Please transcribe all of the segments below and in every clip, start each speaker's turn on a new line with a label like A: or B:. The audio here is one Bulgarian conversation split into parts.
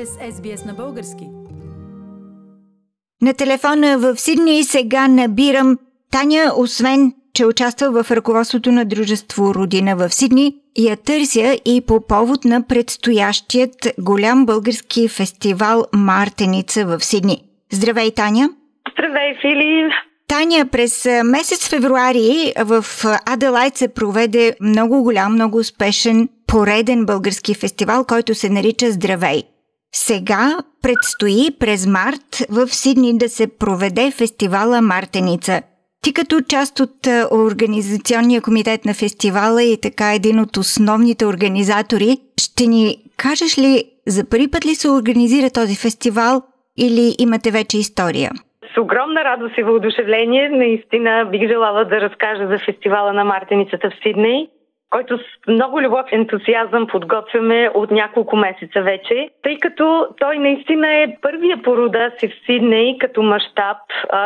A: сте с SBS на български.
B: На телефона в Сидни сега набирам Таня, освен че участва в ръководството на Дружество Родина в Сидни, я търся и по повод на предстоящият голям български фестивал Мартеница в Сидни. Здравей, Таня!
C: Здравей, Фили!
B: Таня, през месец февруари в Аделайт се проведе много голям, много успешен пореден български фестивал, който се нарича Здравей. Сега предстои през март в Сидни да се проведе фестивала Мартеница. Ти като част от Организационния комитет на фестивала и така един от основните организатори, ще ни кажеш ли за първи път ли се организира този фестивал или имате вече история?
C: С огромна радост и въодушевление наистина бих желала да разкажа за фестивала на Мартеницата в Сидней който с много любов и ентусиазъм подготвяме от няколко месеца вече, тъй като той наистина е първия по рода си в Сидней като мащаб.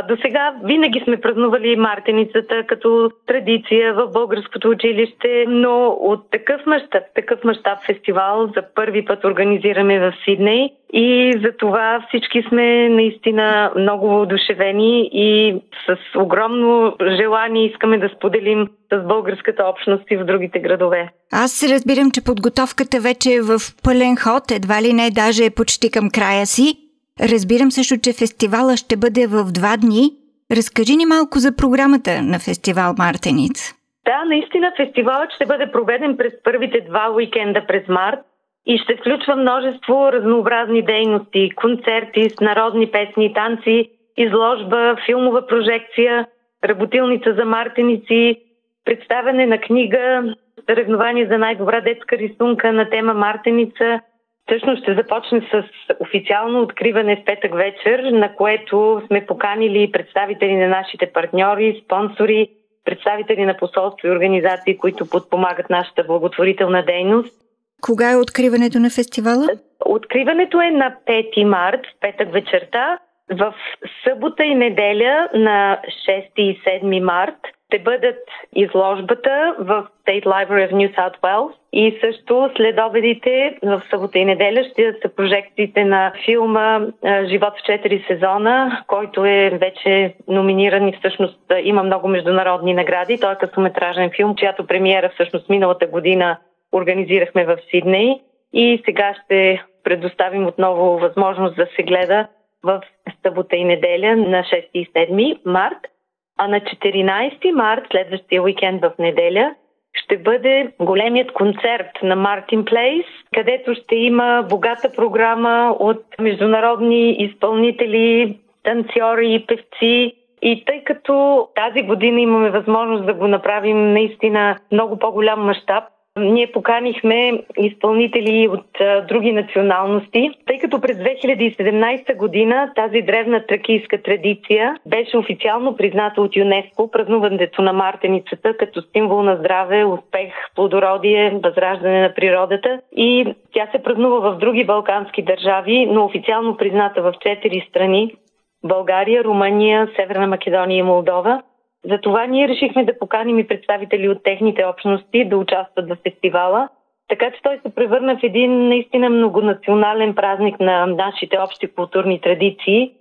C: До сега винаги сме празнували Мартеницата като традиция в българското училище, но от такъв мащаб, такъв мащаб фестивал за първи път организираме в Сидней и за това всички сме наистина много одушевени и с огромно желание искаме да споделим с българската общност и в другите градове.
B: Аз разбирам, че подготовката вече е в пълен ход, едва ли не даже е почти към края си. Разбирам също, че фестивала ще бъде в два дни. Разкажи ни малко за програмата на фестивал Мартениц.
C: Да, наистина фестивалът ще бъде проведен през първите два уикенда през март и ще включва множество разнообразни дейности, концерти с народни песни, танци, изложба, филмова прожекция, работилница за мартеници, представяне на книга, съревнование за най-добра детска рисунка на тема Мартеница. Всъщност ще започне с официално откриване в петък вечер, на което сме поканили представители на нашите партньори, спонсори, представители на посолства и организации, които подпомагат нашата благотворителна дейност.
B: Кога е откриването на фестивала?
C: Откриването е на 5 март, петък вечерта. В събота и неделя на 6 и 7 март ще бъдат изложбата в State Library of New South Wales и също след обедите в събота и неделя ще са прожекциите на филма Живот в 4 сезона, който е вече номиниран и всъщност има много международни награди. Той е късометражен филм, чиято премиера всъщност миналата година организирахме в Сидней и сега ще предоставим отново възможност да се гледа в събота и неделя на 6 и 7 март. А на 14 март, следващия уикенд в неделя, ще бъде големият концерт на Мартин Плейс, където ще има богата програма от международни изпълнители, танцори и певци. И тъй като тази година имаме възможност да го направим наистина много по-голям мащаб, ние поканихме изпълнители от други националности, тъй като през 2017 година тази древна тракийска традиция беше официално призната от ЮНЕСКО празнуването на мартеницата като символ на здраве, успех, плодородие, възраждане на природата. И тя се празнува в други балкански държави, но официално призната в четири страни България, Румъния, Северна Македония и Молдова – затова ние решихме да поканим и представители от техните общности да участват в фестивала, така че той се превърна в един наистина многонационален празник на нашите общи културни традиции.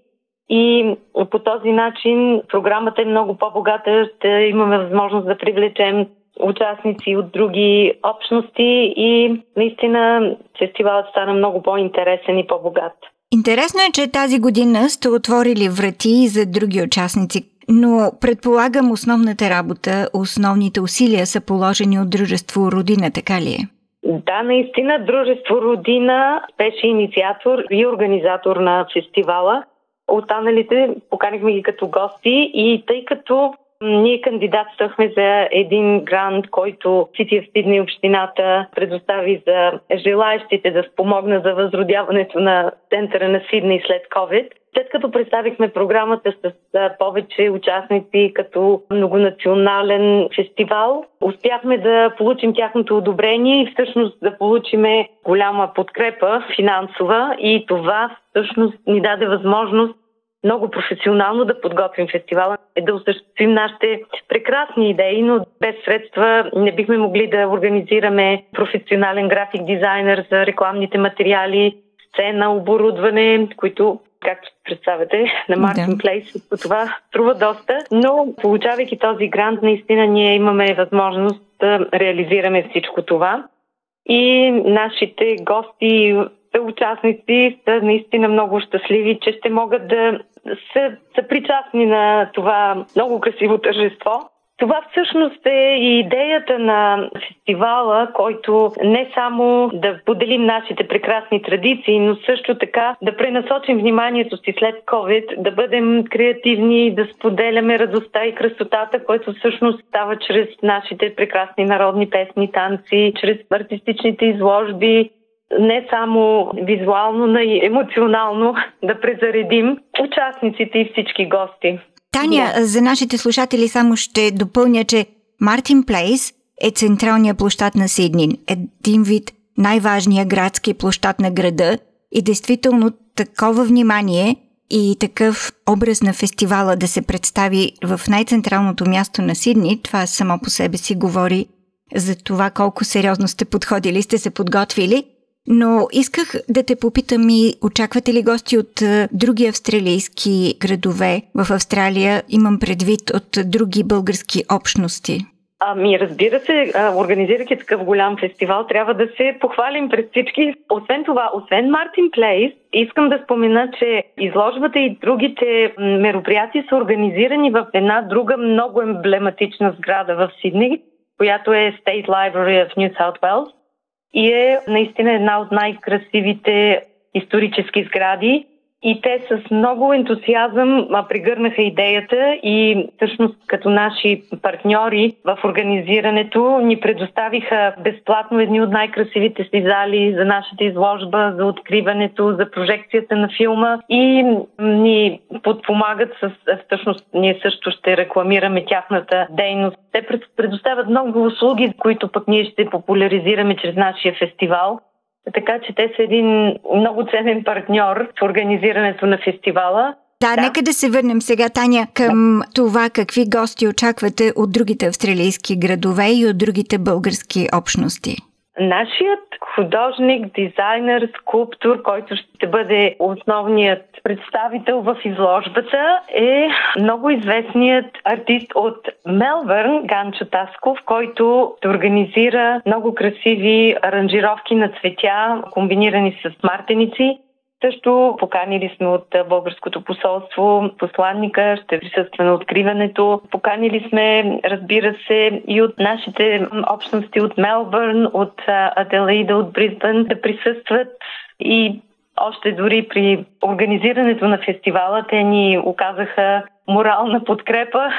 C: И по този начин програмата е много по-богата. Ще имаме възможност да привлечем участници от други общности и наистина фестивалът стана много по-интересен и по-богат.
B: Интересно е, че тази година сте отворили врати за други участници. Но предполагам основната работа, основните усилия са положени от Дружество Родина, така ли е?
C: Да, наистина Дружество Родина беше инициатор и организатор на фестивала. Останалите поканихме ги като гости и тъй като ние кандидатствахме за един грант, който City of Sydney общината предостави за желаящите да спомогна за възродяването на центъра на Сидней след COVID. След като представихме програмата с повече участници като многонационален фестивал, успяхме да получим тяхното одобрение и всъщност да получиме голяма подкрепа финансова и това всъщност ни даде възможност много професионално да подготвим фестивала, е да осъществим нашите прекрасни идеи, но без средства не бихме могли да организираме професионален график дизайнер за рекламните материали, сцена, оборудване, които както представяте, на Мартин да. Това струва доста, но получавайки този грант, наистина ние имаме възможност да реализираме всичко това. И нашите гости, участници са наистина много щастливи, че ще могат да са, са причастни на това много красиво тържество. Това всъщност е и идеята на фестивала, който не само да поделим нашите прекрасни традиции, но също така да пренасочим вниманието си след COVID, да бъдем креативни, да споделяме радостта и красотата, което всъщност става чрез нашите прекрасни народни песни, танци, чрез артистичните изложби, не само визуално, но и емоционално да презаредим участниците и всички гости.
B: Таня, да. за нашите слушатели само ще допълня, че Мартин Плейс е централния площад на Сидни. Един вид най-важния градски площад на града и действително такова внимание и такъв образ на фестивала да се представи в най-централното място на Сидни, това само по себе си говори за това колко сериозно сте подходили, сте се подготвили. Но исках да те попитам и очаквате ли гости от други австралийски градове в Австралия, имам предвид от други български общности?
C: Ами, разбира се, организирайки такъв голям фестивал, трябва да се похвалим пред всички. Освен това, освен Мартин Плейс, искам да спомена, че изложбата и другите мероприятия са организирани в една друга много емблематична сграда в Сидни, която е State Library of New South Wales и е наистина една от най-красивите исторически сгради. И те с много ентусиазъм пригърнаха идеята и всъщност като наши партньори в организирането ни предоставиха безплатно едни от най-красивите си зали за нашата изложба, за откриването, за прожекцията на филма и ни подпомагат с, всъщност ние също ще рекламираме тяхната дейност. Те предоставят много услуги, които пък ние ще популяризираме чрез нашия фестивал. Така че те са един много ценен партньор в организирането на фестивала.
B: Да, да, нека да се върнем сега, Таня, към да. това какви гости очаквате от другите австралийски градове и от другите български общности.
C: Нашият художник, дизайнер, скулптор, който ще бъде основният представител в изложбата е много известният артист от Мелбърн, Ганчо Тасков, който организира много красиви аранжировки на цветя, комбинирани с мартеници също поканили сме от българското посолство посланника, ще присъства на откриването. Поканили сме, разбира се, и от нашите общности от Мелбърн, от Аделаида, от Бризбън да присъстват и още дори при организирането на фестивала те ни оказаха морална подкрепа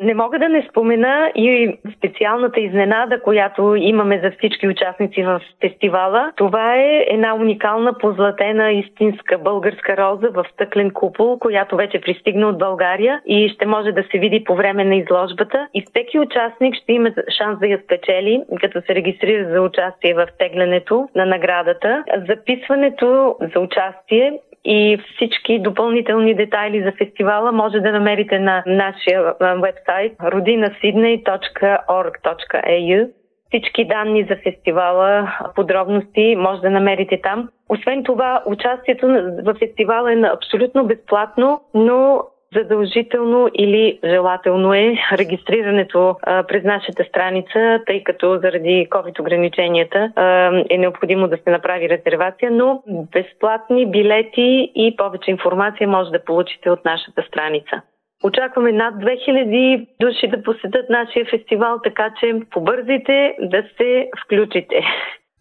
C: не мога да не спомена и специалната изненада, която имаме за всички участници в фестивала. Това е една уникална позлатена истинска българска роза в стъклен купол, която вече пристигна от България и ще може да се види по време на изложбата. И всеки участник ще има шанс да я спечели, като се регистрира за участие в теглянето на наградата. Записването за участие и всички допълнителни детайли за фестивала може да намерите на нашия вебсайт rodinasydney.org.au. Всички данни за фестивала, подробности може да намерите там. Освен това, участието в фестивала е абсолютно безплатно, но задължително или желателно е регистрирането през нашата страница, тъй като заради COVID ограниченията е необходимо да се направи резервация, но безплатни билети и повече информация може да получите от нашата страница. Очакваме над 2000 души да посетят нашия фестивал, така че побързайте да се включите.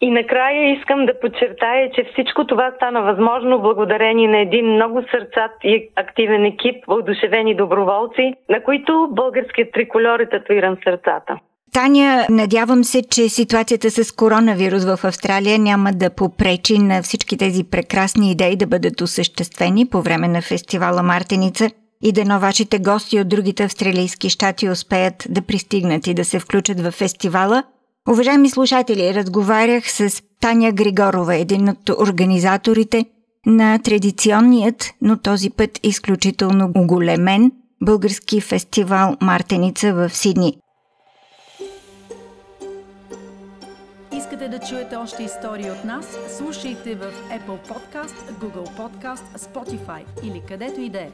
C: И накрая искам да подчертая, че всичко това стана възможно благодарение на един много сърцат и активен екип, въодушевени доброволци, на които българският триколор е татуиран сърцата.
B: Таня, надявам се, че ситуацията с коронавирус в Австралия няма да попречи на всички тези прекрасни идеи да бъдат осъществени по време на фестивала Мартеница и да вашите гости от другите австралийски щати успеят да пристигнат и да се включат в фестивала – Уважаеми слушатели, разговарях с Таня Григорова, един от организаторите на традиционният, но този път изключително големен български фестивал Мартеница в Сидни.
A: искате да чуете още истории от нас, слушайте в Apple Podcast, Google Podcast, Spotify или където и да е.